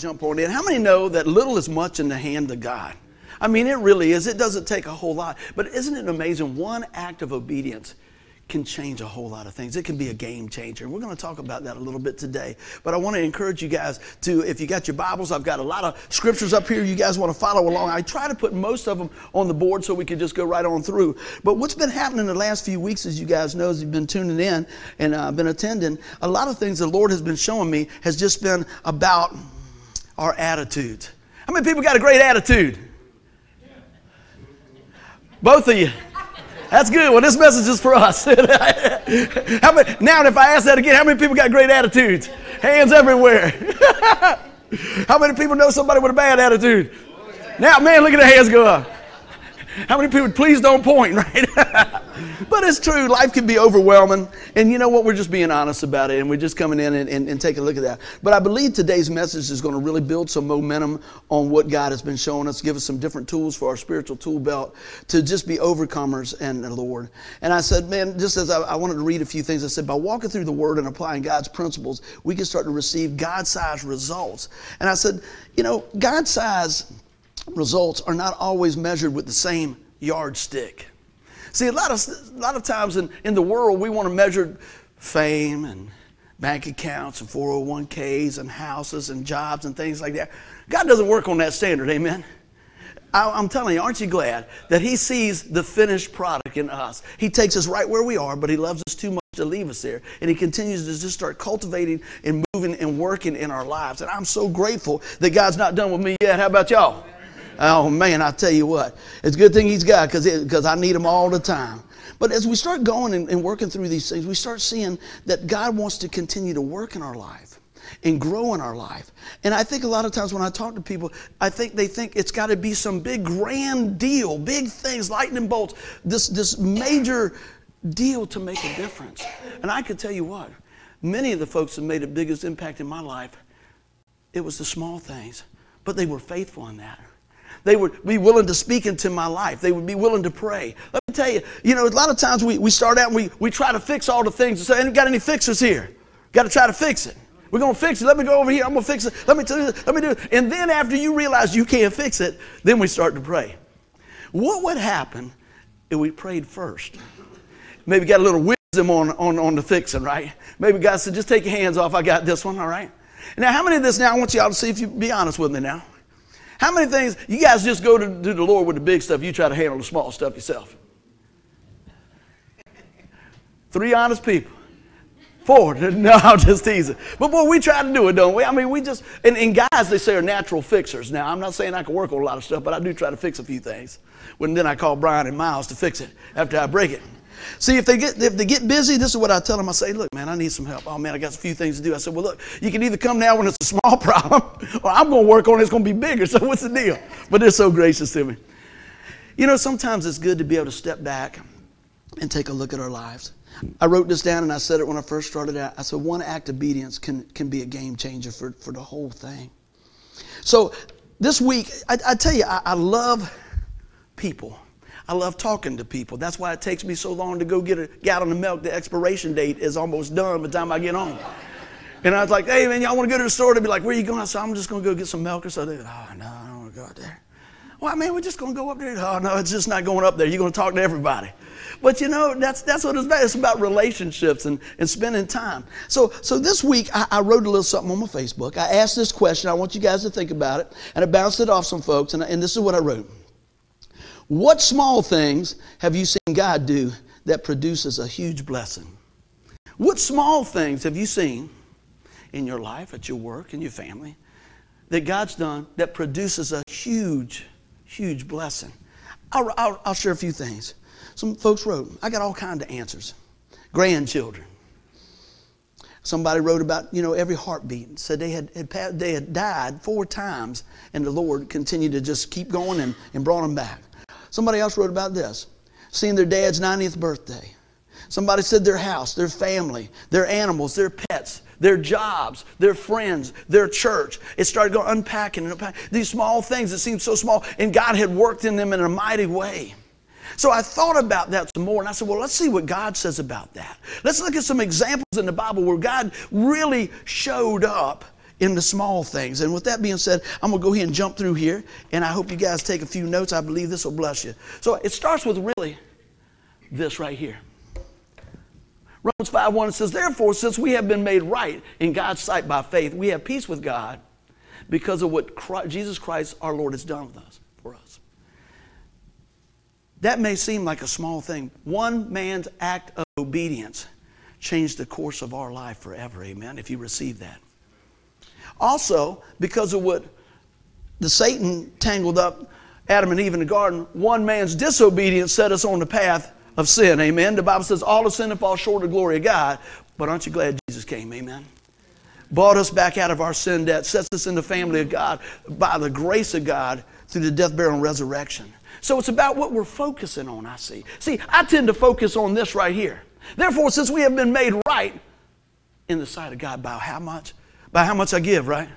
jump on in. How many know that little is much in the hand of God? I mean, it really is. It doesn't take a whole lot. But isn't it amazing? One act of obedience can change a whole lot of things. It can be a game changer. And we're going to talk about that a little bit today. But I want to encourage you guys to, if you got your Bibles, I've got a lot of scriptures up here you guys want to follow along. I try to put most of them on the board so we can just go right on through. But what's been happening the last few weeks, as you guys know, as you've been tuning in and uh, been attending, a lot of things the Lord has been showing me has just been about our attitudes. How many people got a great attitude? Both of you. That's good. Well, this message is for us. how many, now, if I ask that again, how many people got great attitudes? Hands everywhere. how many people know somebody with a bad attitude? Now, man, look at the hands go up. How many people, please don't point, right? but it's true, life can be overwhelming. And you know what? We're just being honest about it, and we're just coming in and, and, and take a look at that. But I believe today's message is going to really build some momentum on what God has been showing us, give us some different tools for our spiritual tool belt to just be overcomers and the Lord. And I said, man, just as I, I wanted to read a few things, I said, by walking through the Word and applying God's principles, we can start to receive God sized results. And I said, you know, God sized results are not always measured with the same yardstick. See, a lot of, a lot of times in, in the world, we want to measure fame and bank accounts and 401ks and houses and jobs and things like that. God doesn't work on that standard, amen? I, I'm telling you, aren't you glad that He sees the finished product in us? He takes us right where we are, but He loves us too much to leave us there. And He continues to just start cultivating and moving and working in our lives. And I'm so grateful that God's not done with me yet. How about y'all? Oh man, I tell you what, it's a good thing he's got because I need him all the time. But as we start going and, and working through these things, we start seeing that God wants to continue to work in our life and grow in our life. And I think a lot of times when I talk to people, I think they think it's got to be some big grand deal, big things, lightning bolts, this this major deal to make a difference. And I can tell you what, many of the folks that made the biggest impact in my life, it was the small things, but they were faithful in that. They would be willing to speak into my life. They would be willing to pray. Let me tell you, you know, a lot of times we, we start out and we, we try to fix all the things and say, ain't got any fixers here. Got to try to fix it. We're going to fix it. Let me go over here. I'm going to fix it. Let me, do let me do it. And then after you realize you can't fix it, then we start to pray. What would happen if we prayed first? Maybe got a little wisdom on, on, on the fixing, right? Maybe God said, just take your hands off. I got this one, all right? Now, how many of this now, I want y'all to see if you be honest with me now. How many things, you guys just go to, to the Lord with the big stuff, you try to handle the small stuff yourself? Three honest people. Four. No, I'm just teasing. But boy, we try to do it, don't we? I mean, we just, and, and guys, they say are natural fixers. Now, I'm not saying I can work on a lot of stuff, but I do try to fix a few things. When then I call Brian and Miles to fix it after I break it. See, if they get if they get busy, this is what I tell them. I say, look, man, I need some help. Oh man, I got a few things to do. I said, well, look, you can either come now when it's a small problem, or I'm going to work on it. It's going to be bigger. So what's the deal? But they're so gracious to me. You know, sometimes it's good to be able to step back and take a look at our lives. I wrote this down and I said it when I first started out. I said one act of obedience can, can be a game changer for, for the whole thing. So this week, I, I tell you, I, I love people. I love talking to people. That's why it takes me so long to go get a gallon of milk. The expiration date is almost done by the time I get home. And I was like, hey, man, y'all want to go to the store? They'd be like, where you going? I said, I'm just going to go get some milk or something. Oh, no, I don't want to go out there. Well, man, we're just going to go up there. Oh, no, it's just not going up there. You're going to talk to everybody. But you know, that's, that's what it's about. It's about relationships and, and spending time. So, so this week, I, I wrote a little something on my Facebook. I asked this question. I want you guys to think about it. And I bounced it off some folks. And, and this is what I wrote. What small things have you seen God do that produces a huge blessing? What small things have you seen in your life, at your work, in your family, that God's done that produces a huge, huge blessing? I'll, I'll, I'll share a few things. Some folks wrote, I got all kinds of answers. Grandchildren. Somebody wrote about, you know, every heartbeat. And said they had, had, they had died four times, and the Lord continued to just keep going and, and brought them back. Somebody else wrote about this seeing their dad's 90th birthday. Somebody said their house, their family, their animals, their pets, their jobs, their friends, their church. It started going unpacking and unpacking. These small things that seemed so small, and God had worked in them in a mighty way. So I thought about that some more, and I said, well, let's see what God says about that. Let's look at some examples in the Bible where God really showed up in the small things. And with that being said, I'm going to go ahead and jump through here, and I hope you guys take a few notes. I believe this will bless you. So it starts with really this right here. Romans 5 1 says, Therefore, since we have been made right in God's sight by faith, we have peace with God because of what Christ, Jesus Christ our Lord has done with us for us. That may seem like a small thing. One man's act of obedience changed the course of our life forever, amen, if you receive that. Also, because of what the Satan tangled up Adam and Eve in the garden, one man's disobedience set us on the path of sin, amen. The Bible says all of sin and fall short of the glory of God, but aren't you glad Jesus came, amen? Bought us back out of our sin debt, sets us in the family of God by the grace of God through the death, burial, and resurrection. So it's about what we're focusing on, I see. See, I tend to focus on this right here. Therefore, since we have been made right in the sight of God by how much? By how much I give, right?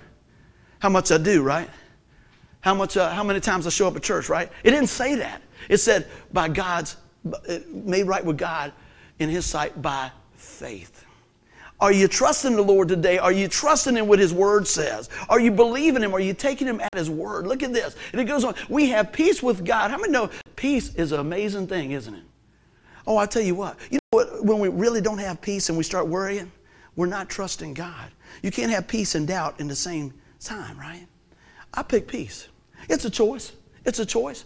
How much I do, right? How much? Uh, how many times I show up at church, right? It didn't say that. It said by God's made right with God in His sight by faith. Are you trusting the Lord today? Are you trusting in what His Word says? Are you believing Him? Are you taking Him at His Word? Look at this. And it goes on. We have peace with God. How many know peace is an amazing thing, isn't it? Oh, I tell you what. You know what? When we really don't have peace and we start worrying, we're not trusting God. You can't have peace and doubt in the same time, right? I pick peace. It's a choice. It's a choice.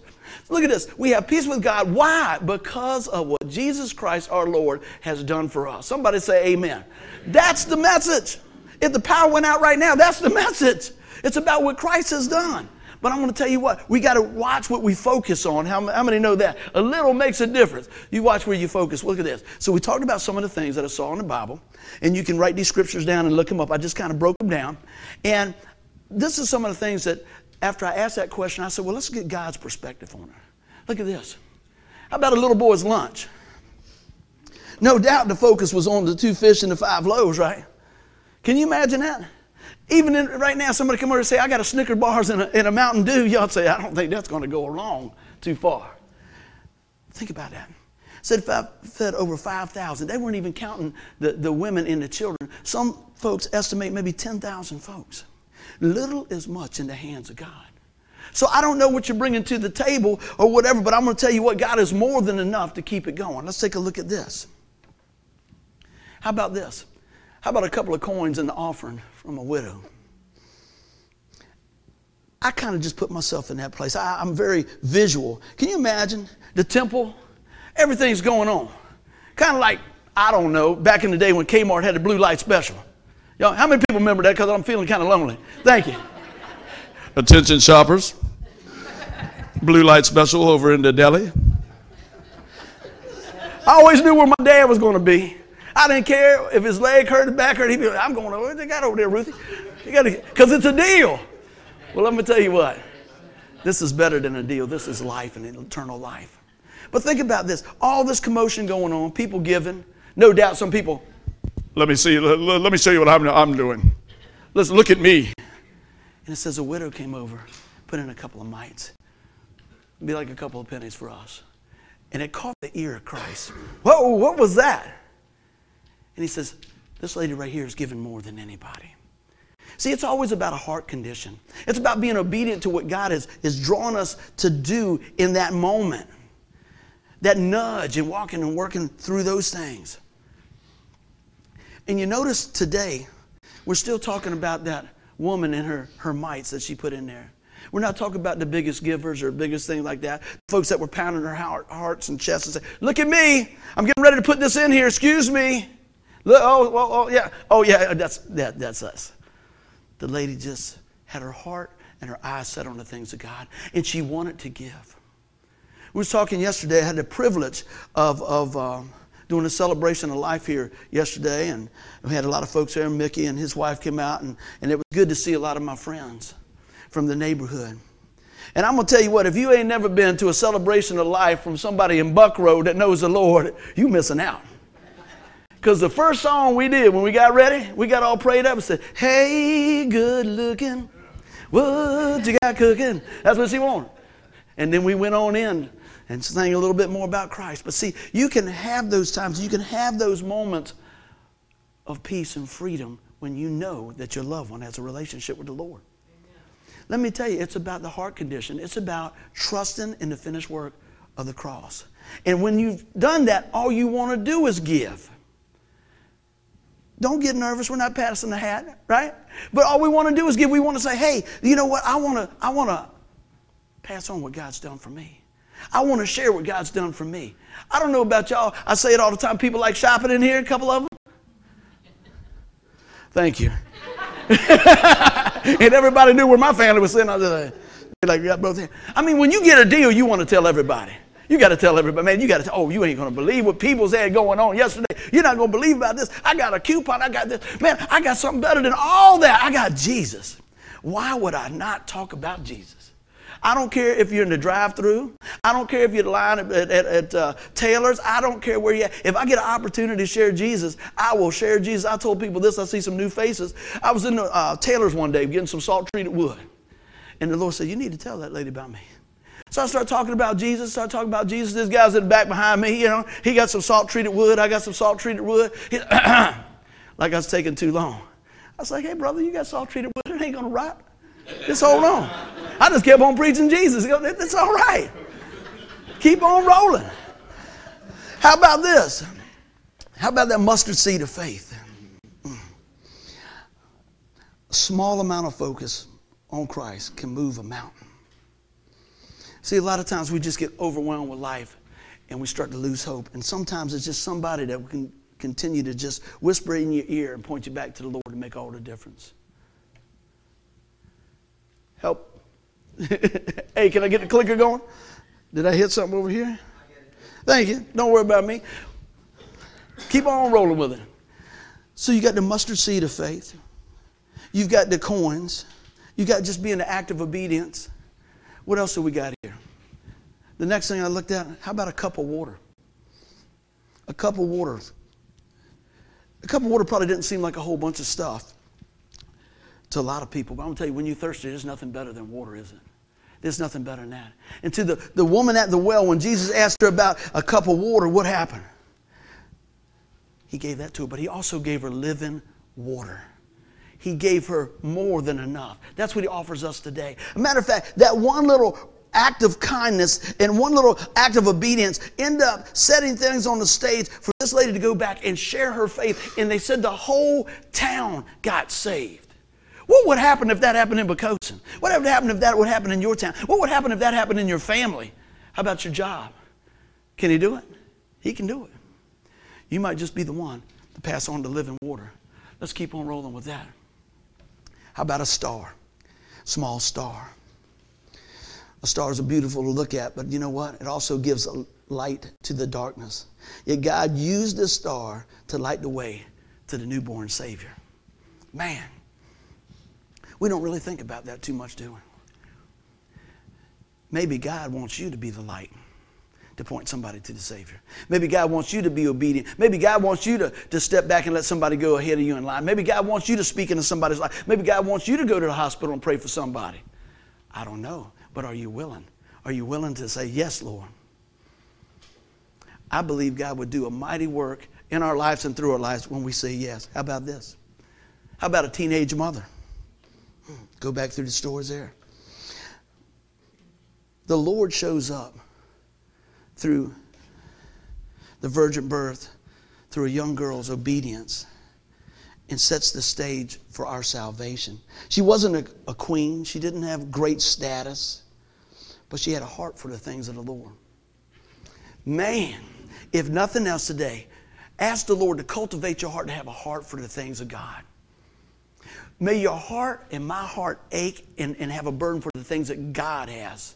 Look at this. We have peace with God. Why? Because of what Jesus Christ our Lord has done for us. Somebody say amen. That's the message. If the power went out right now, that's the message. It's about what Christ has done. But I'm going to tell you what, we got to watch what we focus on. How, how, many know that? A little makes a difference. You watch where you focus. Look at this. So, we talked about some of the things that I saw in the Bible, and you can write these scriptures down and look them up. I just kind of broke them down. And this is some of the things that, after I asked that question, I said, well, let's get God's perspective on it. Look at this. How about a little boy's lunch? No doubt the focus was on the two fish and the five loaves, right? Can you imagine that? Even in, right now, somebody come over and say, I got a Snicker bars and a, and a Mountain Dew. Y'all say, I don't think that's going to go along too far. Think about that. Said fed over 5,000. They weren't even counting the, the women and the children. Some folks estimate maybe 10,000 folks. Little is much in the hands of God. So I don't know what you're bringing to the table or whatever, but I'm going to tell you what God is more than enough to keep it going. Let's take a look at this. How about this? How about a couple of coins in the offering from a widow? I kind of just put myself in that place. I, am very visual. Can you imagine the temple? Everything's going on. Kind of like, I don't know, back in the day when Kmart had the blue light special. Y'all, how many people remember that? Because I'm feeling kind of lonely. Thank you. Attention shoppers. Blue light special over in the deli. I always knew where my dad was going to be. I didn't care if his leg hurt, his back hurt. He'd be like, I'm going over. They got over there, Ruthie. You got to, because it's a deal. Well, let me tell you what. This is better than a deal. This is life and eternal life. But think about this. All this commotion going on, people giving. No doubt some people, let me see, let, let me show you what I'm, I'm doing. Let's look at me. And it says a widow came over, put in a couple of mites. It'd be like a couple of pennies for us. And it caught the ear of Christ. Whoa, what was that? And he says, This lady right here is giving more than anybody. See, it's always about a heart condition. It's about being obedient to what God is, is drawing us to do in that moment. That nudge and walking and working through those things. And you notice today, we're still talking about that woman and her, her mites that she put in there. We're not talking about the biggest givers or biggest things like that. Folks that were pounding their heart, hearts and chests and say, Look at me. I'm getting ready to put this in here. Excuse me. Oh, oh, oh, yeah. Oh, yeah, that's, that, that's us. The lady just had her heart and her eyes set on the things of God, and she wanted to give. We was talking yesterday. I had the privilege of, of um, doing a celebration of life here yesterday, and we had a lot of folks there. Mickey and his wife came out, and, and it was good to see a lot of my friends from the neighborhood. And I'm going to tell you what, if you ain't never been to a celebration of life from somebody in Buckroe that knows the Lord, you missing out. Because the first song we did when we got ready, we got all prayed up and said, Hey, good looking, what you got cooking? That's what she wanted. And then we went on in and sang a little bit more about Christ. But see, you can have those times, you can have those moments of peace and freedom when you know that your loved one has a relationship with the Lord. Let me tell you, it's about the heart condition. It's about trusting in the finished work of the cross. And when you've done that, all you want to do is give. Don't get nervous. We're not passing the hat, right? But all we want to do is give. We want to say, hey, you know what? I want to, I want to pass on what God's done for me. I want to share what God's done for me. I don't know about y'all. I say it all the time. People like shopping in here, a couple of them. Thank you. and everybody knew where my family was sitting. I was like, like got both hands. I mean, when you get a deal, you want to tell everybody. You got to tell everybody, man, you got to tell, oh, you ain't going to believe what people said going on yesterday. You're not going to believe about this. I got a coupon. I got this. Man, I got something better than all that. I got Jesus. Why would I not talk about Jesus? I don't care if you're in the drive-through. I don't care if you're line at, at, at uh, Taylor's. I don't care where you're at. If I get an opportunity to share Jesus, I will share Jesus. I told people this. I see some new faces. I was in the uh, Taylor's one day getting some salt-treated wood. And the Lord said, you need to tell that lady about me. So I start talking about Jesus, start talking about Jesus. This guy's in the back behind me, you know. He got some salt treated wood. I got some salt treated wood. He, like I was taking too long. I was like, hey, brother, you got salt treated wood. It ain't to rot. Just hold on. I just kept on preaching Jesus. It's all right. Keep on rolling. How about this? How about that mustard seed of faith? A small amount of focus on Christ can move a mountain. See, a lot of times we just get overwhelmed with life and we start to lose hope. And sometimes it's just somebody that can continue to just whisper in your ear and point you back to the Lord to make all the difference. Help. hey, can I get the clicker going? Did I hit something over here? Thank you. Don't worry about me. Keep on rolling with it. So you got the mustard seed of faith. You've got the coins. You got just being the act of obedience. What else do we got here? The next thing I looked at, how about a cup of water? A cup of water. A cup of water probably didn't seem like a whole bunch of stuff to a lot of people. But I'm going to tell you, when you're thirsty, there's nothing better than water, is it? There's nothing better than that. And to the, the woman at the well, when Jesus asked her about a cup of water, what happened? He gave that to her, but he also gave her living water. He gave her more than enough. That's what he offers us today. A matter of fact, that one little act of kindness and one little act of obedience end up setting things on the stage for this lady to go back and share her faith. And they said the whole town got saved. What would happen if that happened in Poquoson? What would happen if that would happen in your town? What would happen if that happened in your family? How about your job? Can he do it? He can do it. You might just be the one to pass on the living water. Let's keep on rolling with that. How about a star? Small star. A star is beautiful to look at, but you know what? It also gives light to the darkness. Yet God used this star to light the way to the newborn Savior. Man, we don't really think about that too much, do we? Maybe God wants you to be the light to point somebody to the Savior. Maybe God wants you to be obedient. Maybe God wants you to, to step back and let somebody go ahead of you in line. Maybe God wants you to speak into somebody's life. Maybe God wants you to go to the hospital and pray for somebody. I don't know, but are you willing? Are you willing to say, Yes, Lord? I believe God would do a mighty work in our lives and through our lives when we say yes. How about this? How about a teenage mother? Hmm, go back through the stores there. The Lord shows up through the virgin birth, through a young girl's obedience, and sets the stage for our salvation. She wasn't a, a queen, she didn't have great status, but she had a heart for the things of the Lord. Man, if nothing else today, ask the Lord to cultivate your heart to have a heart for the things of God. May your heart and my heart ache and, and have a burden for the things that God has.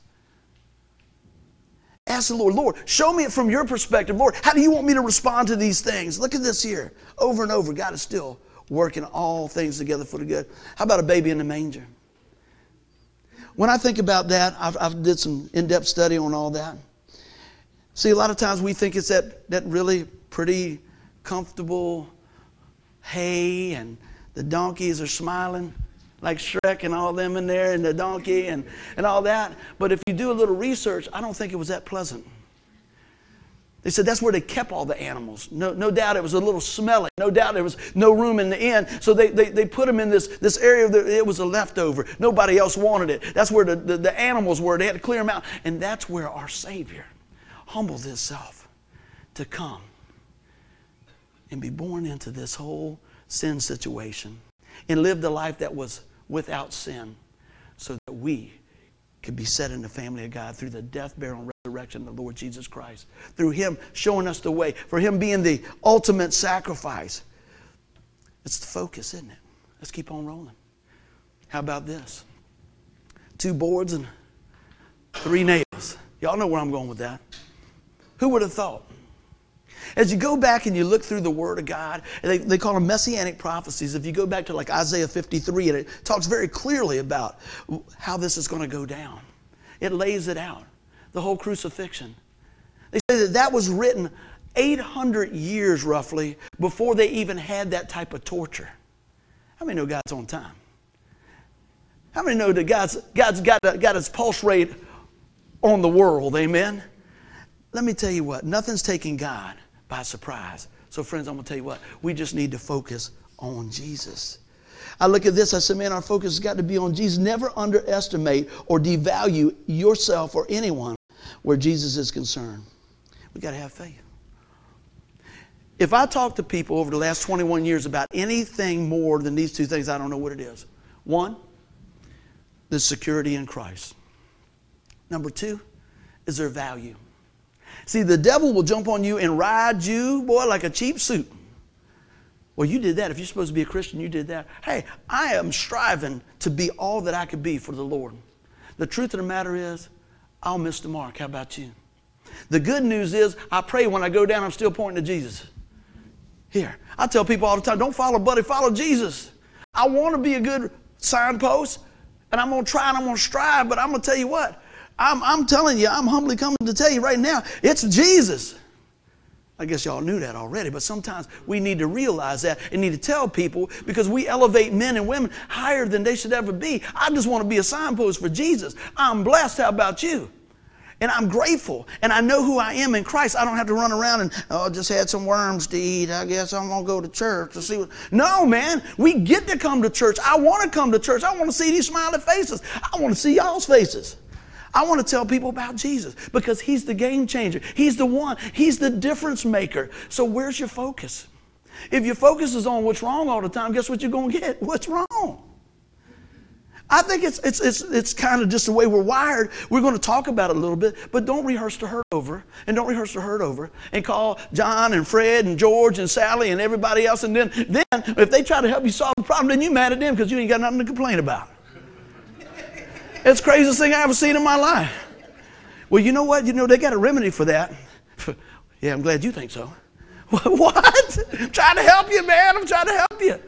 Ask the Lord, Lord, show me it from your perspective. Lord, how do you want me to respond to these things? Look at this here. Over and over, God is still working all things together for the good. How about a baby in the manger? When I think about that, I've, I've did some in-depth study on all that. See, a lot of times we think it's that, that really pretty, comfortable hay and the donkeys are smiling like Shrek and all them in there and the donkey and, and all that. But if you do a little research, I don't think it was that pleasant. They said that's where they kept all the animals. No, no doubt it was a little smelly. No doubt there was no room in the inn. So they, they, they put them in this, this area that it was a leftover. Nobody else wanted it. That's where the, the, the animals were. They had to clear them out. And that's where our Savior humbled himself to come and be born into this whole sin situation and live the life that was without sin so that we could be set in the family of God through the death, burial, and resurrection of the Lord Jesus Christ. Through Him showing us the way, for Him being the ultimate sacrifice. It's the focus, isn't it? Let's keep on rolling. How about this? Two boards and three nails. Y'all know where I'm going with that. Who would have thought? As you go back and you look through the Word of God, they, they call them messianic prophecies. If you go back to like Isaiah 53, and it talks very clearly about how this is going to go down, it lays it out. The whole crucifixion. They say that that was written 800 years roughly before they even had that type of torture. How many know God's on time? How many know that God's, God's got, got his pulse rate on the world? Amen? Let me tell you what, nothing's taking God by surprise. So, friends, I'm going to tell you what, we just need to focus on Jesus. I look at this, I say, man, our focus has got to be on Jesus. Never underestimate or devalue yourself or anyone where Jesus is concerned. We got to have faith. If I talk to people over the last 21 years about anything more than these two things, I don't know what it is. One, the security in Christ. Number two is their value. See, the devil will jump on you and ride you, boy, like a cheap suit. Well, you did that. If you're supposed to be a Christian, you did that. Hey, I am striving to be all that I could be for the Lord. The truth of the matter is, I'll miss the mark. How about you? The good news is, I pray when I go down, I'm still pointing to Jesus. Here, I tell people all the time, don't follow Buddy, follow Jesus. I want to be a good signpost, and I'm going to try and I'm going to strive, but I'm going to tell you what, I'm, I'm telling you, I'm humbly coming to tell you right now, it's Jesus. I guess y'all knew that already, but sometimes we need to realize that and need to tell people because we elevate men and women higher than they should ever be. I just want to be a signpost for Jesus. I'm blessed. How about you? And I'm grateful. And I know who I am in Christ. I don't have to run around and, oh, just had some worms to eat. I guess I'm going to go to church to see what. No, man. We get to come to church. I want to come to church. I want to see these smiling faces. I want to see y'all's faces. I want to tell people about Jesus because He's the game changer. He's the one, He's the difference maker. So, where's your focus? If your focus is on what's wrong all the time, guess what you're going to get? What's wrong? I think it's, it's, it's, it's kind of just the way we're wired. We're going to talk about it a little bit, but don't rehearse the hurt over. And don't rehearse the hurt over. And call John and Fred and George and Sally and everybody else. And then, then if they try to help you solve the problem, then you're mad at them because you ain't got nothing to complain about. It's the craziest thing I ever seen in my life. Well, you know what? You know, they got a remedy for that. yeah, I'm glad you think so. what? I'm trying to help you, man. I'm trying to help you.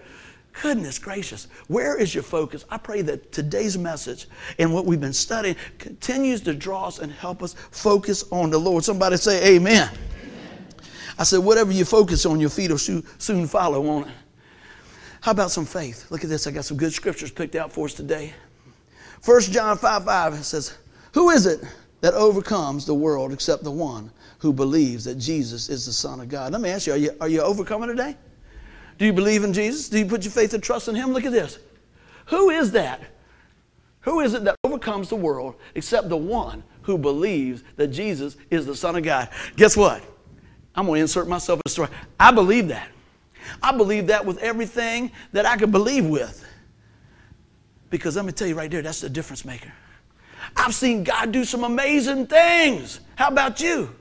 Goodness gracious. Where is your focus? I pray that today's message and what we've been studying continues to draw us and help us focus on the Lord. Somebody say, Amen. amen. I said, whatever you focus on, your feet will soon follow, won't it? How about some faith? Look at this. I got some good scriptures picked out for us today. 1 John 5 5 says, Who is it that overcomes the world except the one who believes that Jesus is the Son of God? Let me ask you, are you, are you overcoming today? Do you believe in Jesus? Do you put your faith and trust in Him? Look at this. Who is that? Who is it that overcomes the world except the one who believes that Jesus is the Son of God? Guess what? I'm going to insert myself in the story. I believe that. I believe that with everything that I could believe with. Because let me tell you right there, that's the difference maker. I've seen God do some amazing things. How about you?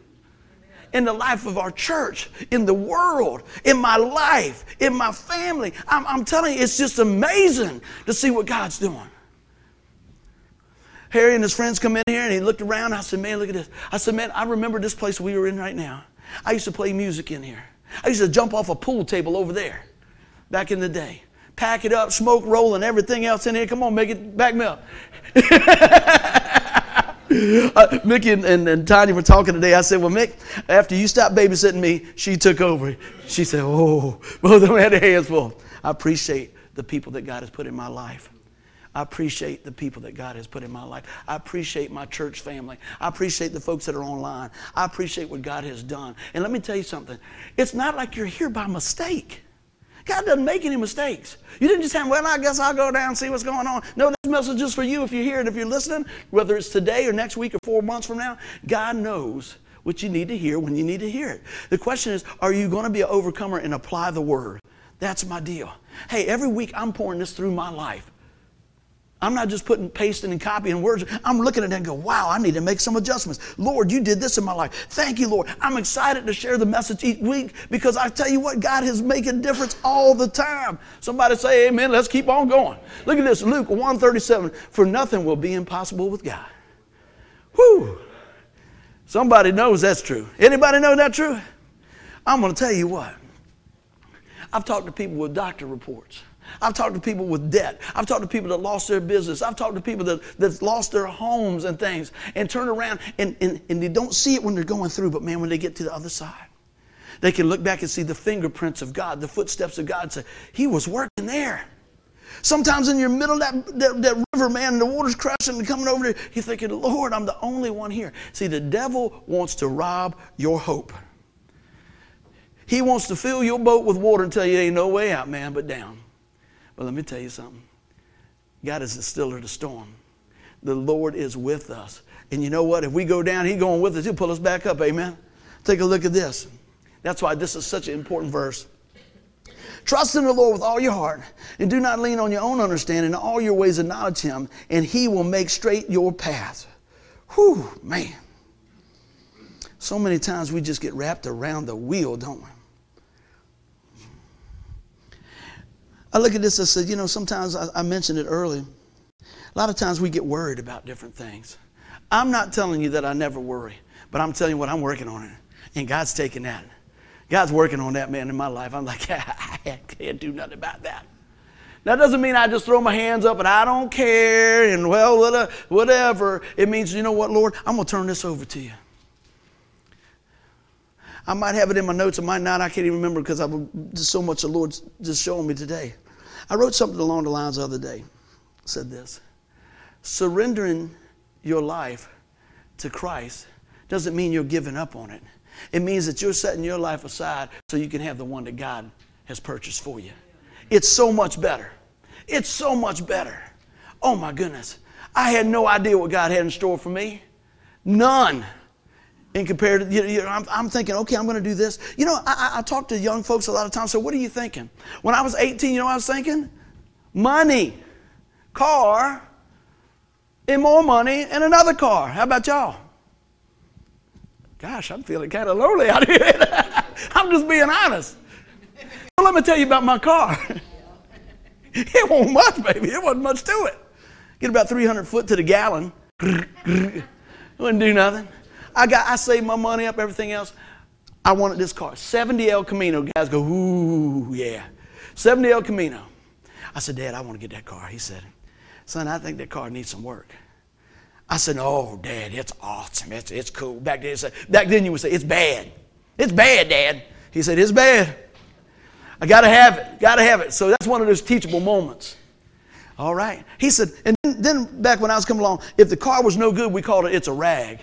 In the life of our church, in the world, in my life, in my family. I'm, I'm telling you, it's just amazing to see what God's doing. Harry and his friends come in here and he looked around. I said, Man, look at this. I said, Man, I remember this place we were in right now. I used to play music in here. I used to jump off a pool table over there back in the day pack it up, smoke rolling, everything else in here. Come on, make it, back me up. uh, Mickey and, and, and Tanya were talking today. I said, Well, Mick, after you stopped babysitting me, she took over. She said, Oh, both of them had their hands full. I appreciate the people that God has put in my life. I appreciate the people that God has put in my life. I appreciate my church family. I appreciate the folks that are online. I appreciate what God has done. And let me tell you something it's not like you're here by mistake. God doesn't make any mistakes. You didn't just have, well, I guess I'll go down and see what's going on. No, this message is for you if you're here and if you're listening, whether it's today or next week or four months from now. God knows what you need to hear when you need to hear it. The question is, are you going to be an overcomer and apply the word? That's my deal. Hey, every week I'm pouring this through my life. I'm not just putting, pasting, and copying words. I'm looking at it and go, wow, I need to make some adjustments. Lord, you did this in my life. Thank you, Lord. I'm excited to share the message each week because I tell you what, God is making a difference all the time. Somebody say amen. Let's keep on going. Look at this, Luke 137. For nothing will be impossible with God. Whew. Somebody knows that's true. Anybody know that true? I'm going to tell you what. I've talked to people with doctor reports. I've talked to people with debt. I've talked to people that lost their business. I've talked to people that, that lost their homes and things and turn around and, and, and they don't see it when they're going through, but man, when they get to the other side, they can look back and see the fingerprints of God, the footsteps of God, say, He was working there. Sometimes in your middle that, that, that, river, man, the water's crashing and coming over there, you're thinking, Lord, I'm the only one here. See, the devil wants to rob your hope. He wants to fill your boat with water and tell you, ain't no way out, man, but down. But let me tell you something God is the stiller of the storm. The Lord is with us. And you know what? If we go down, He's going with us. He'll pull us back up. Amen. Take a look at this. That's why this is such an important verse. Trust in the Lord with all your heart, and do not lean on your own understanding. In all your ways acknowledge Him, and He will make straight your path. Whew, man. So many times we just get wrapped around the wheel, don't we? I look at this, I said, you know, sometimes I, I mentioned it earlier. A lot of times we get worried about different things. I'm not telling you that I never worry, but I'm telling you what, I'm working on it. And God's taking that. God's working on that man in my life. I'm like, I can't do nothing about that. That doesn't mean I just throw my hands up and I don't care and well, uh, whatever. It means, you know what, Lord, I'm going to turn this over to you. I might have it in my notes, I might not. I can't even remember because I've just so much the Lord's just showing me today. I wrote something along the lines the other day. said this Surrendering your life to Christ doesn't mean you're giving up on it. It means that you're setting your life aside so you can have the one that God has purchased for you. It's so much better. It's so much better. Oh my goodness. I had no idea what God had in store for me. None. And compared to, you know, I'm, I'm, thinking, okay, I'm going to do this. You know, I, I talk to young folks a lot of times. So, what are you thinking? When I was 18, you know what I was thinking? Money, car, and more money, and another car. How about y'all? Gosh, I'm feeling kind of lonely out here. I'm just being honest. So let me tell you about my car. it wasn't much, baby. It wasn't much to it. Get about 300 foot to the gallon. Wouldn't do nothing. I got I saved my money up, everything else. I wanted this car. 70 El Camino. Guys go, ooh, yeah. 70 El Camino. I said, Dad, I want to get that car. He said, Son, I think that car needs some work. I said, Oh, Dad, it's awesome. It's, it's cool. Back then, back then you would say, It's bad. It's bad, Dad. He said, It's bad. I got to have it. Got to have it. So that's one of those teachable moments. All right. He said, and then back when I was coming along, if the car was no good, we called it It's a Rag.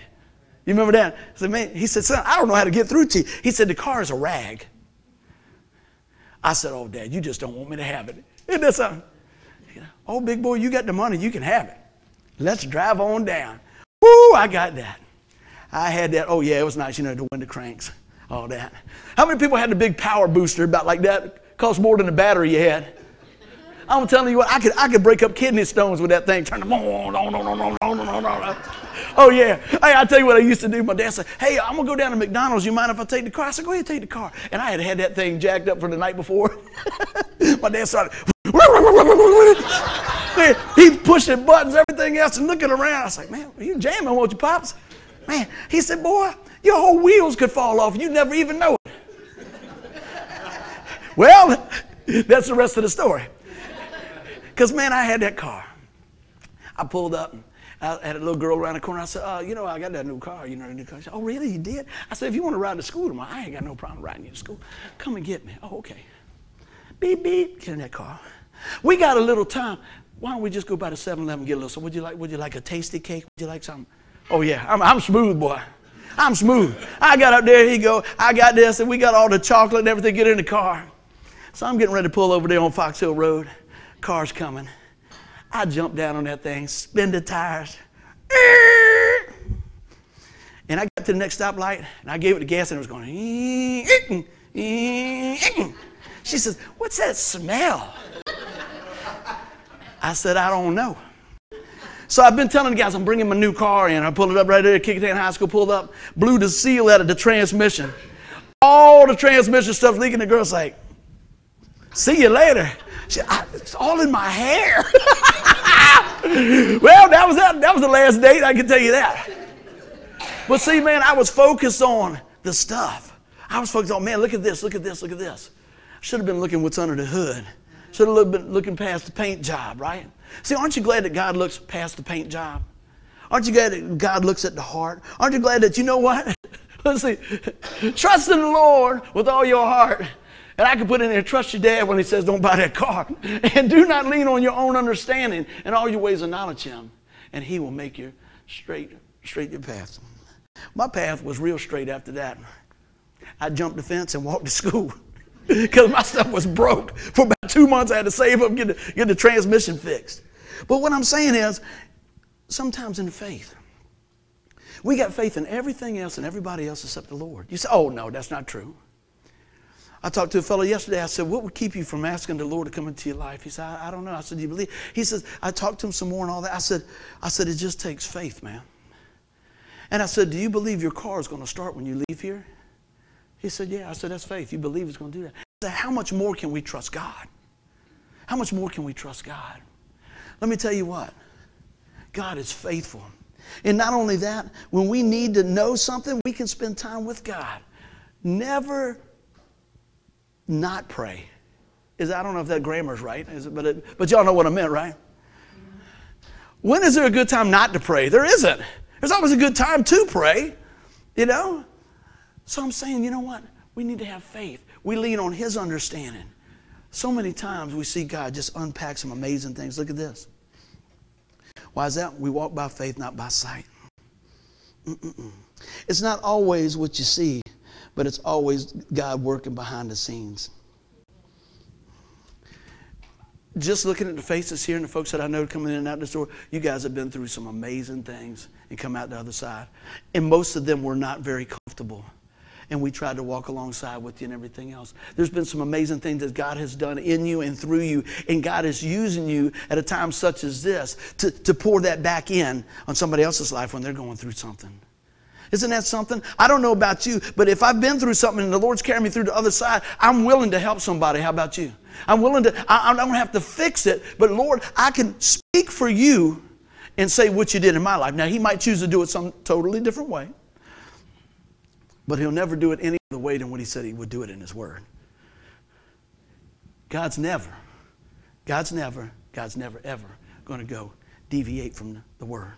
You remember that? I said, man, he said, son, I don't know how to get through to you. He said, the car is a rag. I said, oh, Dad, you just don't want me to have it. Isn't that something? Oh, big boy, you got the money, you can have it. Let's drive on down. Woo, I got that. I had that. Oh, yeah, it was nice, you know, the window cranks, all that. How many people had the big power booster about like that? Cost more than the battery you had. I'm telling you what, I could, I could break up kidney stones with that thing. Turn them on, on, on, on, on, on, on. on. Oh, yeah. Hey, I tell you what I used to do. My dad said, Hey, I'm going to go down to McDonald's. You mind if I take the car? I said, Go ahead, take the car. And I had had that thing jacked up for the night before. My dad started. He's pushing buttons, everything else, and looking around. I was like, Man, you jamming, won't you, Pops? Man, he said, Boy, your whole wheels could fall off. You'd never even know it. well, that's the rest of the story. Because, man, I had that car. I pulled up I had a little girl around the corner. I said, uh, you know, I got that new car. You know, the new car. She said, oh, really? You did? I said, if you want to ride to school tomorrow, I ain't got no problem riding you to school. Come and get me. Oh, okay. Beep, beep. Get in that car. We got a little time. Why don't we just go by the 7 Eleven and get a little? So, would you like, would you like a Tastykake? Would you like something? Oh, yeah, I'm, I'm smooth, boy. I'm smooth. I got up there, He go. I got this, and we got all the chocolate and everything. Get in the car. So I'm getting ready to pull over there on Fox Hill Road. Car's coming. I jump down on that thing, spin the tires. And I got to the next stoplight, and I gave it the gas, and it was going. She says, What's that smell? I said, I don't know. So I've been telling the guys I'm bringing my new car in. I pulled it up right there, Kecoughtan High School, pulled up, blew the seal out of the transmission. All the transmission stuff leaking. The girl's like, see you later. She, I, it's all in my hair. well, that was that, that was the last date, I can tell you that. But see, man, I was focused on the stuff. I was focused on, man, look at this, look at this, look at this. Should have been looking what's under the hood. Should have been looking past the paint job, right? See, aren't you glad that God looks past the paint job? Aren't you glad that God looks at the heart? Aren't you glad that you know what? Let's see. Trust in the Lord with all your heart. And I can put in there, trust your dad when he says, don't buy that car. And do not lean on your own understanding. And all your ways acknowledge him. And he will make you straight, straight your path. My path was real straight after that. I jumped the fence and walked to school because my stuff was broke. For about two months, I had to save up, get the, get the transmission fixed. But what I'm saying is, sometimes in faith, we got faith in everything else and everybody else except the Lord. You say, oh, no, that's not true. I talked to a fellow yesterday. I said, What would keep you from asking the Lord to come into your life? He said, I, I don't know. I said, Do you believe? He says, I talked to him some more and all that. I said, I said, It just takes faith, man. And I said, Do you believe your car is going to start when you leave here? He said, Yeah. I said, That's faith. You believe it's going to do that. I said, How much more can we trust God? How much more can we trust God? Let me tell you what God is faithful. And not only that, when we need to know something, we can spend time with God. Never not pray. Is I don't know if that grammar's right, is it, but it, but y'all know what I meant, right? When is there a good time not to pray? There isn't. There's always a good time to pray, you know? So I'm saying, you know what? We need to have faith. We lean on His understanding. So many times we see God just unpack some amazing things. Look at this. Why is that? We walk by faith, not by sight. Mm-mm-mm. It's not always what you see, but it's always God working behind the scenes. Just looking at the faces here and the folks that I know coming in and out the store, you guys have been through some amazing things and come out the other side. And most of them were not very comfortable. And we tried to walk alongside with you and everything else. There's been some amazing things that God has done in you and through you. And God is using you at a time such as this to, to pour that back in on somebody else's life when they're going through something. Isn't that something? I don't know about you, but if I've been through something and the Lord's carrying me through the other side, I'm willing to help somebody. How about you? I'm willing to, I, I don't have to fix it, but Lord, I can speak for you and say what you did in my life. Now, He might choose to do it some totally different way, but He'll never do it any other way than what He said He would do it in His Word. God's never, God's never, God's never, ever going to go deviate from the Word.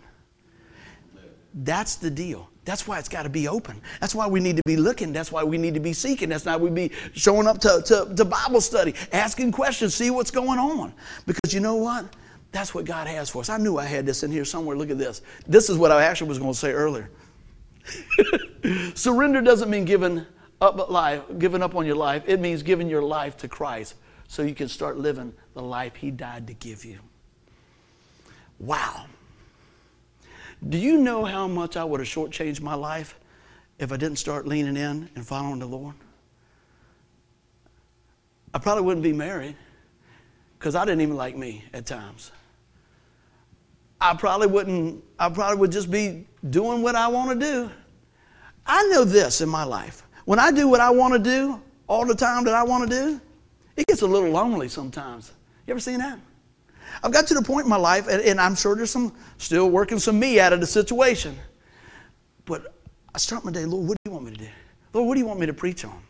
That's the deal. That's why it's got to be open. That's why we need to be looking. That's why we need to be seeking. That's why we be showing up to, to, to Bible study, asking questions, see what's going on. Because you know what? That's what God has for us. I knew I had this in here somewhere. Look at this. This is what I actually was going to say earlier. Surrender doesn't mean giving up life, giving up on your life. It means giving your life to Christ so you can start living the life He died to give you. Wow. Do you know how much I would have shortchanged my life if I didn't start leaning in and following the Lord? I probably wouldn't be married because I didn't even like me at times. I probably wouldn't, I probably would just be doing what I want to do. I know this in my life. When I do what I want to do all the time that I want to do, it gets a little lonely sometimes. You ever seen that? I've got to the point in my life, and, and I'm sure there's some still working some me out of the situation. But I start my day, Lord, what do you want me to do? Lord, what do you want me to preach on?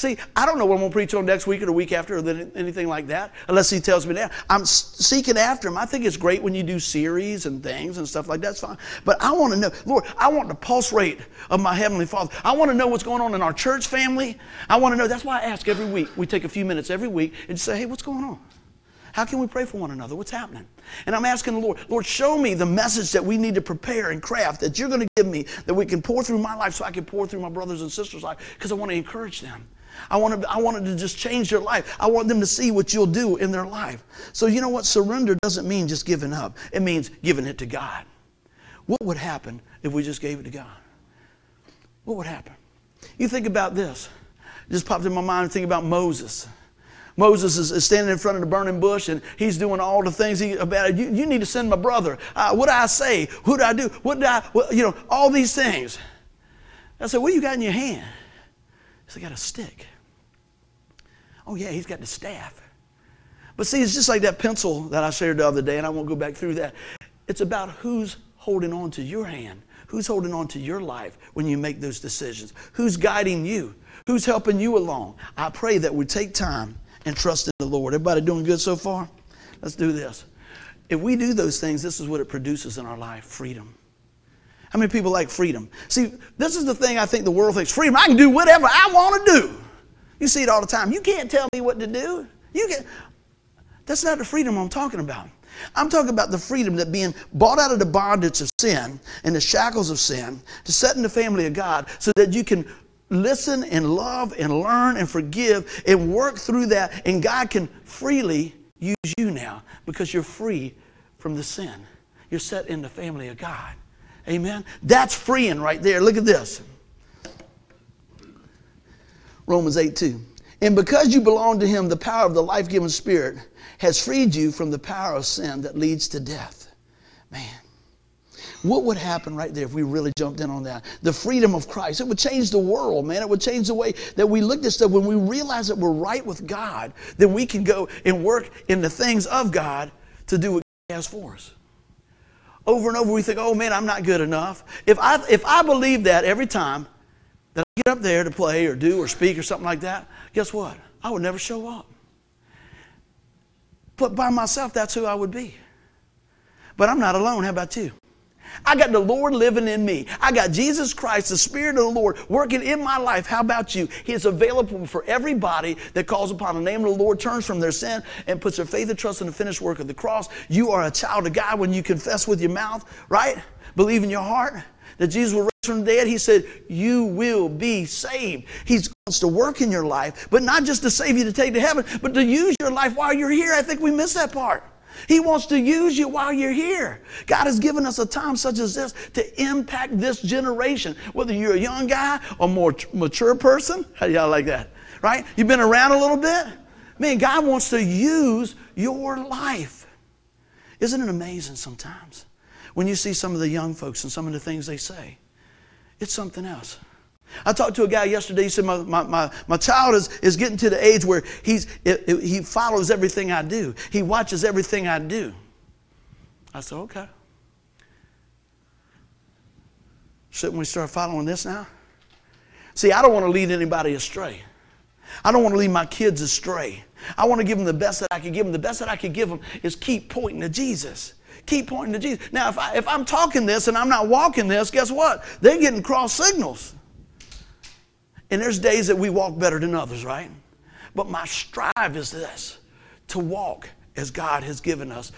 See, I don't know what I'm going to preach on next week or the week after or anything like that, unless He tells me that. I'm seeking after Him. I think it's great when you do series and things and stuff like that. That's fine. But I want to know, Lord, I want the pulse rate of my Heavenly Father. I want to know what's going on in our church family. I want to know. That's why I ask every week. We take a few minutes every week and say, hey, what's going on? How can we pray for one another? What's happening? And I'm asking the Lord, Lord, show me the message that we need to prepare and craft that you're going to give me that we can pour through my life so I can pour through my brothers and sisters' life because I want to encourage them. I wanted, I wanted to just change their life. I want them to see what you'll do in their life. So, you know what? Surrender doesn't mean just giving up, it means giving it to God. What would happen if we just gave it to God? What would happen? You think about this. It just popped in my mind think about Moses. Moses is, is, standing in front of the burning bush and he's doing all the things he, about. You, you need to send my brother. Uh, what do I say? Who do I do? What do I, what, you know, all these things. I said, what do you got in your hand? He said, I got a stick. Oh, yeah, he's got the staff. But see, it's just like that pencil that I shared the other day, and I won't go back through that. It's about who's holding on to your hand, who's holding on to your life when you make those decisions, who's guiding you, who's helping you along. I pray that we take time and trust in the Lord. Everybody doing good so far? Let's do this. If we do those things, this is what it produces in our life freedom. How many people like freedom? See, this is the thing I think the world thinks freedom. I can do whatever I want to do. You see it all the time. You can't tell me what to do. You can That's not the freedom I'm talking about. I'm talking about the freedom that being bought out of the bondage of sin and the shackles of sin to set in the family of God so that you can listen and love and learn and forgive and work through that and God can freely use you now because you're free from the sin. You're set in the family of God. Amen. That's freeing right there. Look at this. Romans 8 2. And because you belong to him, the power of the life giving spirit has freed you from the power of sin that leads to death. Man. What would happen right there if we really jumped in on that? The freedom of Christ. It would change the world, man. It would change the way that we look at stuff. When we realize that we're right with God, then we can go and work in the things of God to do what He has for us. Over and over, we think, oh man, I'm not good enough. If I, if I believe that every time that I get up there to play or do or speak or something like that, guess what? I would never show up. But by myself, that's who I would be. But I'm not alone. How about you? I got the Lord living in me. I got Jesus Christ, the Spirit of the Lord, working in my life. How about you? He is available for everybody that calls upon the name of the Lord, turns from their sin, and puts their faith and trust in the finished work of the cross. You are a child of God when you confess with your mouth, right? Believe in your heart that Jesus will raise from the dead. He said, You will be saved. He wants to work in your life, but not just to save you to take to heaven, but to use your life while you're here. I think we miss that part. He wants to use you while you're here. God has given us a time such as this to impact this generation. Whether you're a young guy or more mature person, how y'all like that? Right? You've been around a little bit? Man, God wants to use your life. Isn't it amazing sometimes when you see some of the young folks and some of the things they say? It's something else. I talked to a guy yesterday. He said, My, my, my, my child is, is getting to the age where he's, it, it, he follows everything I do, he watches everything I do. I said, Okay. Shouldn't we start following this now? See, I don't want to lead anybody astray. I don't want to lead my kids astray. I want to give them the best that I can give them. The best that I can give them is keep pointing to Jesus. Keep pointing to Jesus. Now, if, I, if I'm talking this and I'm not walking this, guess what? They're getting cross signals. And there's days that we walk better than others, right? But my strive is this to walk as God has given us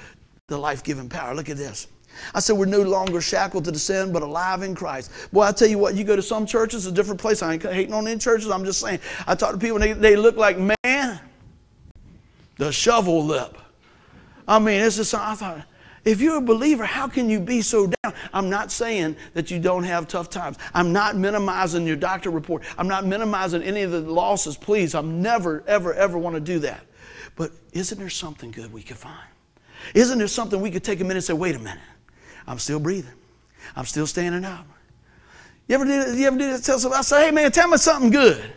the life giving power. Look at this. I said, we're no longer shackled to the sin, but alive in Christ. Boy, I tell you what, you go to some churches, a different place. I ain't hating on any churches. I'm just saying. I talk to people, and they, they look like, man, the shovel lip. I mean, it's just, something I thought, if you're a believer, how can you be so down? I'm not saying that you don't have tough times. I'm not minimizing your doctor report. I'm not minimizing any of the losses. Please, I'm never, ever, ever want to do that. But isn't there something good we could find? Isn't there something we could take a minute and say, wait a minute, I'm still breathing. I'm still standing up. You ever do, you ever do that? Tell somebody, I say, hey man, tell me something good.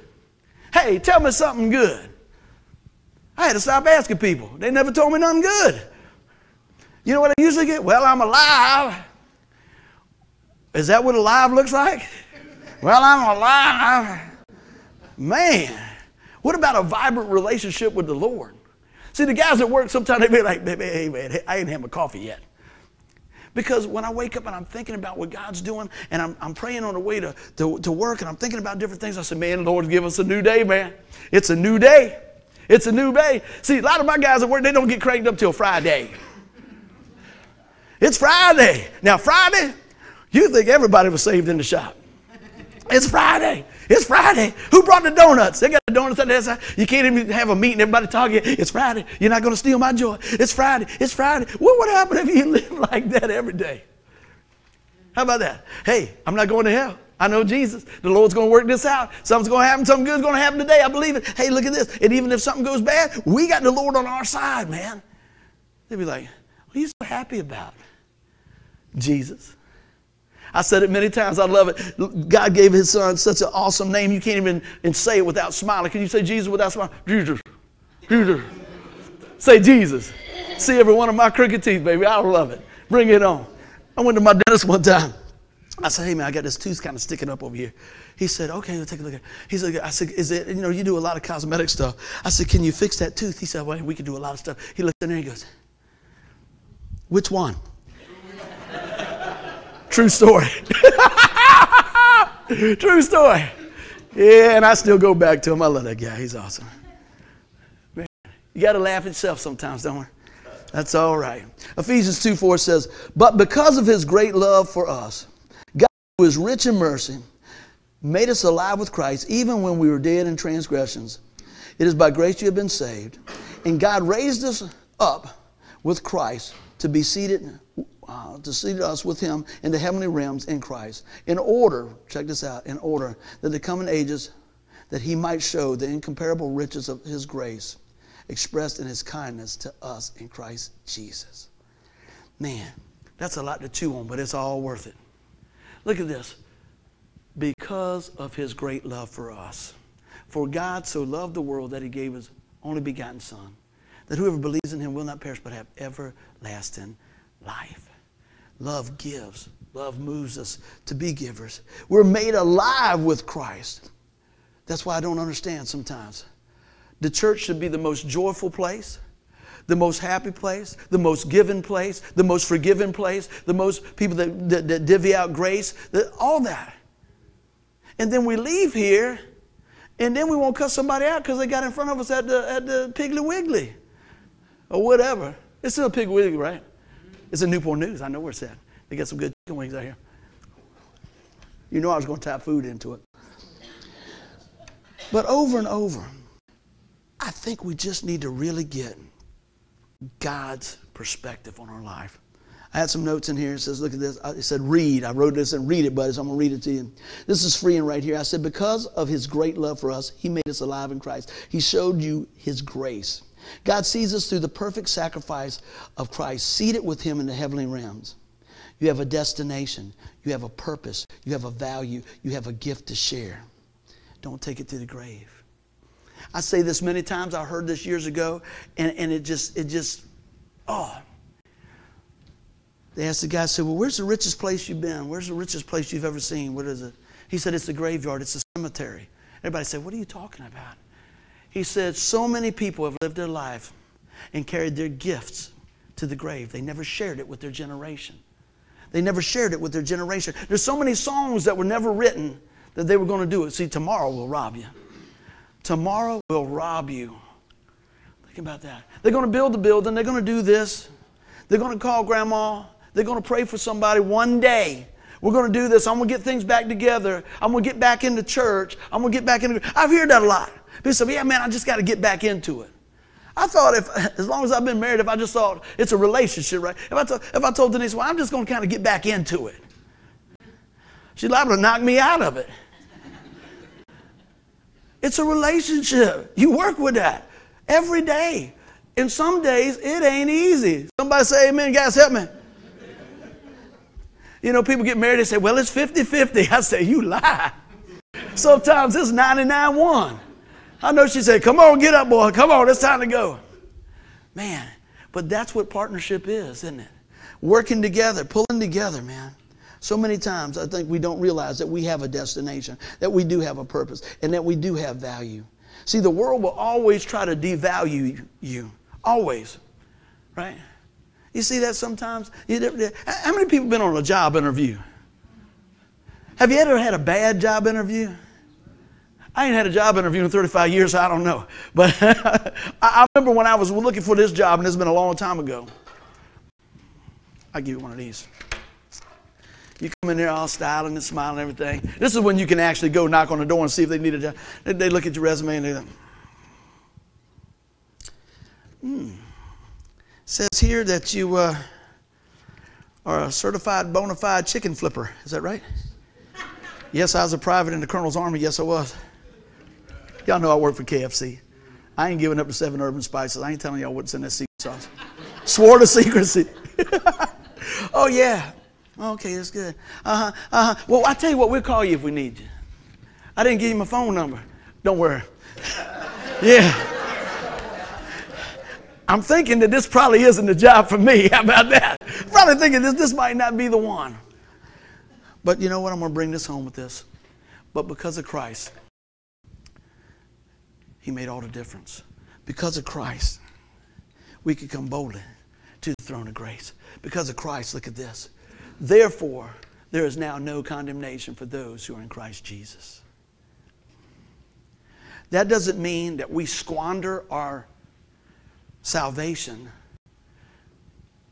Hey, tell me something good. I had to stop asking people. They never told me nothing good. You know what I usually get? Well, I'm alive. Is that what alive looks like? Well, I'm alive. Man, what about a vibrant relationship with the Lord? See, the guys at work sometimes they be like, hey, man, I ain't had my coffee yet. Because when I wake up and I'm thinking about what God's doing and I'm, I'm praying on the way to, to, to work and I'm thinking about different things, I say, man, Lord, give us a new day, man. It's a new day. It's a new day. See, a lot of my guys at work, they don't get cranked up till Friday. It's Friday. Now, Friday, you think everybody was saved in the shop. It's Friday. It's Friday. Who brought the donuts? They got the donuts on the side. You can't even have a meeting. Everybody talking. It's Friday. You're not going to steal my joy. It's Friday. It's Friday. What would happen if you lived like that every day? How about that? Hey, I'm not going to hell. I know Jesus. The Lord's going to work this out. Something's going to happen. Something good's going to happen today. I believe it. Hey, look at this. And even if something goes bad, we got the Lord on our side, man. They'd be like, what are you so happy about? Jesus. I said it many times. I love it. God gave his son such an awesome name. You can't even and say it without smiling. Can you say Jesus without smiling? Jesus. Jesus. Say Jesus. See every one of my crooked teeth, baby. I love it. Bring it on. I went to my dentist one time. I said, hey man, I got this tooth kind of sticking up over here. He said, okay, we'll take a look at it. He said, I said, is it, you know, you do a lot of cosmetic stuff. I said, can you fix that tooth? He said, well, we can do a lot of stuff. He looked in there and he goes, which one? True story. True story. Yeah, and I still go back to him. I love that guy. He's awesome. Man, you got to laugh at yourself sometimes, don't we? That's all right. Ephesians 2 4 says, But because of his great love for us, God, who is rich in mercy, made us alive with Christ even when we were dead in transgressions. It is by grace you have been saved. And God raised us up with Christ to be seated uh, to seat us with him in the heavenly realms in Christ, in order, check this out, in order that the coming ages, that he might show the incomparable riches of his grace expressed in his kindness to us in Christ Jesus. Man, that's a lot to chew on, but it's all worth it. Look at this. Because of his great love for us. For God so loved the world that he gave his only begotten Son, that whoever believes in him will not perish but have everlasting life. Love gives. Love moves us to be givers. We're made alive with Christ. That's why I don't understand sometimes. The church should be the most joyful place, the most happy place, the most given place, the most forgiven place, the most people that, that, that divvy out grace, that, all that. And then we leave here, and then we won't cut somebody out because they got in front of us at the, at the Piggly Wiggly or whatever. It's still Piggly Wiggly, right? It's a Newport News. I know where it's at. They got some good chicken wings out here. You know I was going to tap food into it. But over and over, I think we just need to really get God's perspective on our life. I had some notes in here. It says, look at this. It said, read. I wrote this and read it, buddies. I'm going to read it to you. This is free and right here. I said, because of his great love for us, he made us alive in Christ. He showed you his grace. God sees us through the perfect sacrifice of Christ, seated with him in the heavenly realms. You have a destination. You have a purpose. You have a value. You have a gift to share. Don't take it to the grave. I say this many times. I heard this years ago, and, and it just, it just, oh. They asked the guy, said, Well, where's the richest place you've been? Where's the richest place you've ever seen? What is it? He said, It's the graveyard, it's the cemetery. Everybody said, What are you talking about? He said, So many people have lived their life and carried their gifts to the grave. They never shared it with their generation. They never shared it with their generation. There's so many songs that were never written that they were going to do it. See, tomorrow will rob you. Tomorrow will rob you. Think about that. They're going to build the building. They're going to do this. They're going to call grandma. They're going to pray for somebody one day. We're going to do this. I'm going to get things back together. I'm going to get back into church. I'm going to get back into. I've heard that a lot. People say, "Yeah, man, I just got to get back into it." I thought if, as long as I've been married, if I just thought it's a relationship, right? If I, told, if I told Denise, well, I'm just going to kind of get back into it, she's liable to knock me out of it. It's a relationship. You work with that every day. And some days it ain't easy. Somebody say, Amen, guys, help me. You know, people get married, they say, well, it's 50 50. I say, you lie. Sometimes it's 99 1. I know she said, Come on, get up, boy. Come on, it's time to go. Man, but that's what partnership is, isn't it? Working together, pulling together, man. So many times I think we don't realize that we have a destination, that we do have a purpose, and that we do have value. See, the world will always try to devalue you. Always. Right? You see that sometimes? How many people been on a job interview? Have you ever had a bad job interview? I ain't had a job interview in 35 years, so I don't know. But I remember when I was looking for this job, and it's been a long time ago. I'll give you one of these. You come in there all styling and smiling and everything. This is when you can actually go knock on the door and see if they need a job. They, look at your resume and they go, hmm. Says here that you uh, are a certified bona fide chicken flipper. Is that right? Yes, I was a private in the Colonel's Army. Yes, I was. Y'all know I work for KFC. I ain't giving up the seven urban spices. I ain't telling y'all what's in that secret sauce. Swore to secrecy. oh, yeah. Okay, that's good. Uh huh. Uh huh. Well, I tell you what, we'll call you if we need you. I didn't give you my phone number. Don't worry. Yeah. I'm thinking that this probably isn't the job for me. How about that? Probably thinking this, this might not be the one. But you know what? I'm going to bring this home with this. But because of Christ, He made all the difference. Because of Christ, we could come boldly to the throne of grace. Because of Christ, look at this. Therefore, there is now no condemnation for those who are in Christ Jesus. That doesn't mean that we squander our salvation.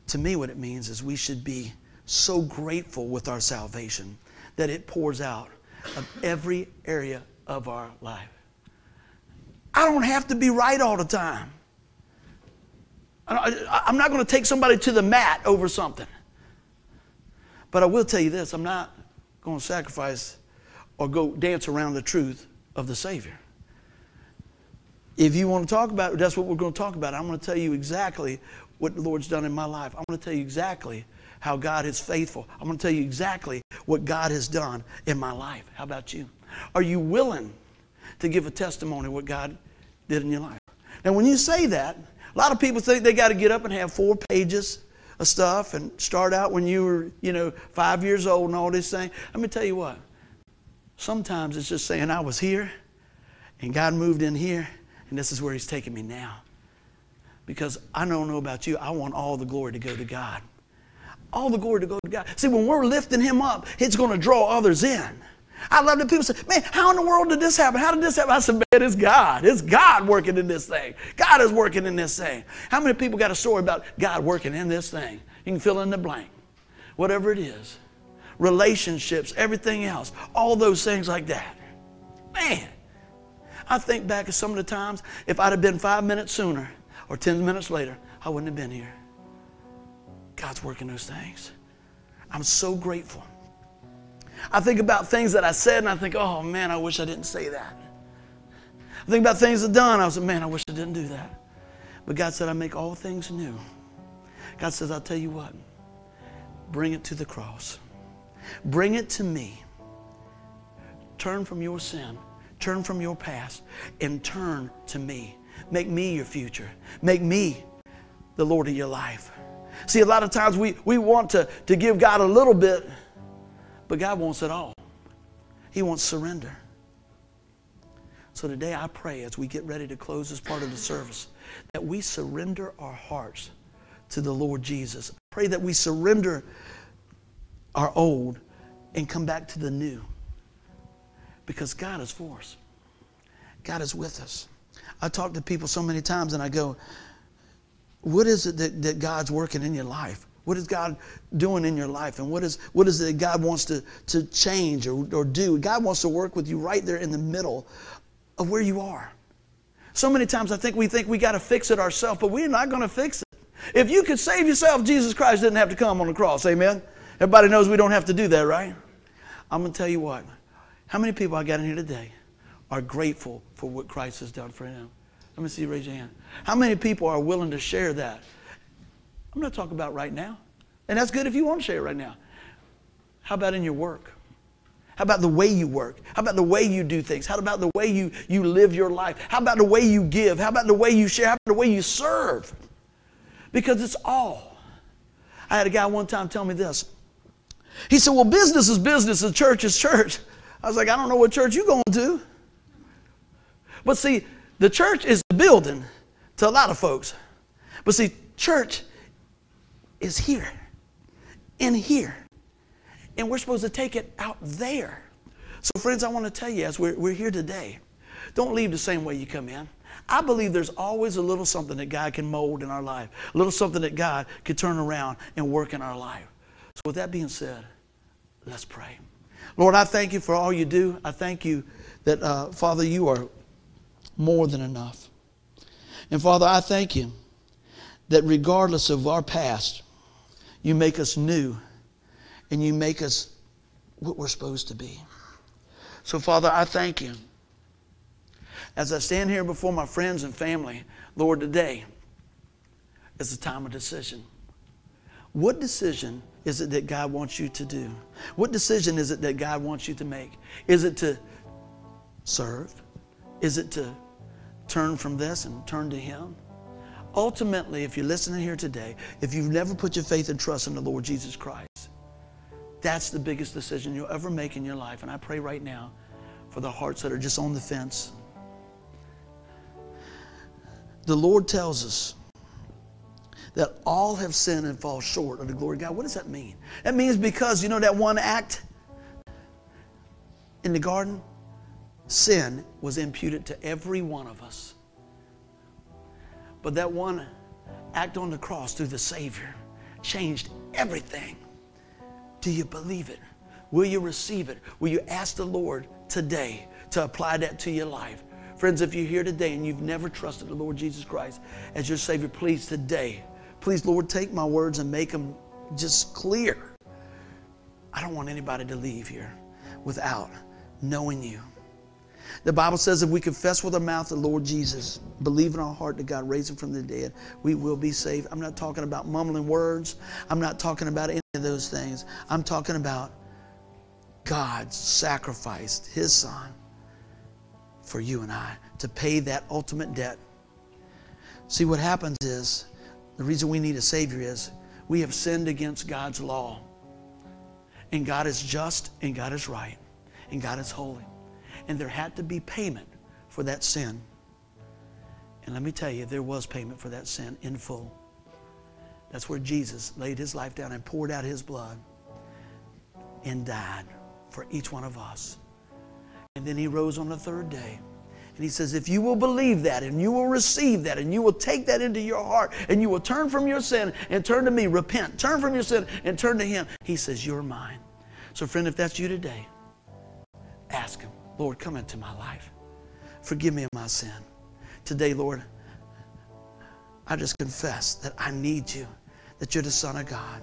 To me, what it means is we should be so grateful with our salvation that it pours out of every area of our life. I don't have to be right all the time. I'm not going to take somebody to the mat over something. But I will tell you this I'm not going to sacrifice or go dance around the truth of the Savior. If you want to talk about it, that's what we're going to talk about. I'm going to tell you exactly what the Lord's done in my life. I'm going to tell you exactly how God is faithful. I'm going to tell you exactly what God has done in my life. How about you? Are you willing to give a testimony of what God did in your life? Now, when you say that, a lot of people think they got to get up and have four pages of stuff and start out when you were, you know, five years old and all this thing. Let me tell you what. Sometimes it's just saying I was here and God moved in here and this is where He's taking me now. Because I don't know about you, I want all the glory to go to God. All the glory to go to God. See, when we're lifting Him up, it's going to draw others in. I love that people say, man, how in the world did this happen? How did this happen? I said, man, it's God. It's God working in this thing. God is working in this thing. How many people got a story about God working in this thing? You can fill in the blank. Whatever it is. Relationships, everything else. All those things like that. Man, I think back at some of the times, if I'd have been five minutes sooner or 10 minutes later, I wouldn't have been here. God's working those things. I'm so grateful. I think about things that I said and I think, oh man, I wish I didn't say that. I think about things I've done. I was like, man, I wish I didn't do that. But God said, I make all things new. God says, I'll tell you what, bring it to the cross. Bring it to me. Turn from your sin, turn from your past, and turn to me. Make me your future. Make me the Lord of your life. See, a lot of times we, we want to, to give God a little bit but God wants it all. He wants surrender. So today I pray as we get ready to close this part of the service that we surrender our hearts to the Lord Jesus. Pray that we surrender our old and come back to the new. Because God is for us. God is with us. I talk to people so many times and I go, What is it that, that God's working in your life? What is God doing in your life? And what is, what is it God wants to, to change or, or do? God wants to work with you right there in the middle of where you are. So many times I think we think we got to fix it ourselves, but we're not going to fix it. If you could save yourself, Jesus Christ didn't have to come on the cross. Amen? Everybody knows we don't have to do that, right? I'm going to tell you what. How many people I got in here today are grateful for what Christ has done for them? Let me see, raise your hand. How many people are willing to share that? I'm not talking about right now. And that's good if you want to share it right now. How about in your work? How about the way you work? How about the way you do things? How about the way you, you live your life? How about the way you give? How about the way you share? How about the way you serve? Because it's all. I had a guy one time tell me this. He said, Well, business is business and church is church. I was like, I don't know what church you're going to. But see, the church is the building to a lot of folks. But see, church is here, in here. And we're supposed to take it out there. So, friends, I want to tell you as we're, we're here today, don't leave the same way you come in. I believe there's always a little something that God can mold in our life, a little something that God could turn around and work in our life. So, with that being said, let's pray. Lord, I thank you for all you do. I thank you that, uh, Father, you are more than enough. And Father, I thank you that regardless of our past, you make us new and you make us what we're supposed to be. So, Father, I thank you. As I stand here before my friends and family, Lord, today is a time of decision. What decision is it that God wants you to do? What decision is it that God wants you to make? Is it to serve? Is it to turn from this and turn to Him? Ultimately, if you're listening here today, if you've never put your faith and trust in the Lord Jesus Christ, that's the biggest decision you'll ever make in your life. And I pray right now for the hearts that are just on the fence. The Lord tells us that all have sinned and fall short of the glory of God. What does that mean? That means because, you know, that one act in the garden, sin was imputed to every one of us. But that one act on the cross through the Savior changed everything. Do you believe it? Will you receive it? Will you ask the Lord today to apply that to your life? Friends, if you're here today and you've never trusted the Lord Jesus Christ as your Savior, please today, please, Lord, take my words and make them just clear. I don't want anybody to leave here without knowing you. The Bible says if we confess with our mouth the Lord Jesus, believe in our heart that God raised him from the dead, we will be saved. I'm not talking about mumbling words. I'm not talking about any of those things. I'm talking about God sacrificed his son for you and I to pay that ultimate debt. See, what happens is the reason we need a Savior is we have sinned against God's law. And God is just and God is right and God is holy and there had to be payment for that sin. And let me tell you, there was payment for that sin in full. That's where Jesus laid his life down and poured out his blood and died for each one of us. And then he rose on the third day. And he says, if you will believe that and you will receive that and you will take that into your heart and you will turn from your sin and turn to me, repent, turn from your sin and turn to him, he says, you're mine. So, friend, if that's you today, ask him. Lord, come into my life. Forgive me of my sin. Today, Lord, I just confess that I need you, that you're the Son of God.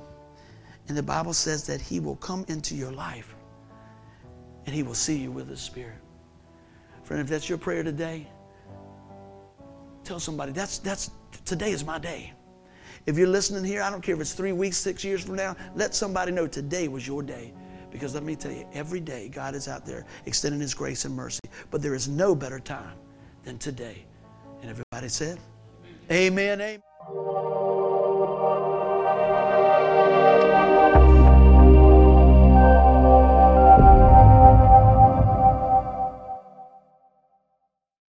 And the Bible says that He will come into your life and He will see you with His Spirit. Friend, if that's your prayer today, tell somebody that's that's today is my day. If you're listening here, I don't care if it's three weeks, six years from now, let somebody know today was your day. Because let me tell you, every day God is out there extending His grace and mercy. But there is no better time than today. And everybody said, Amen, amen.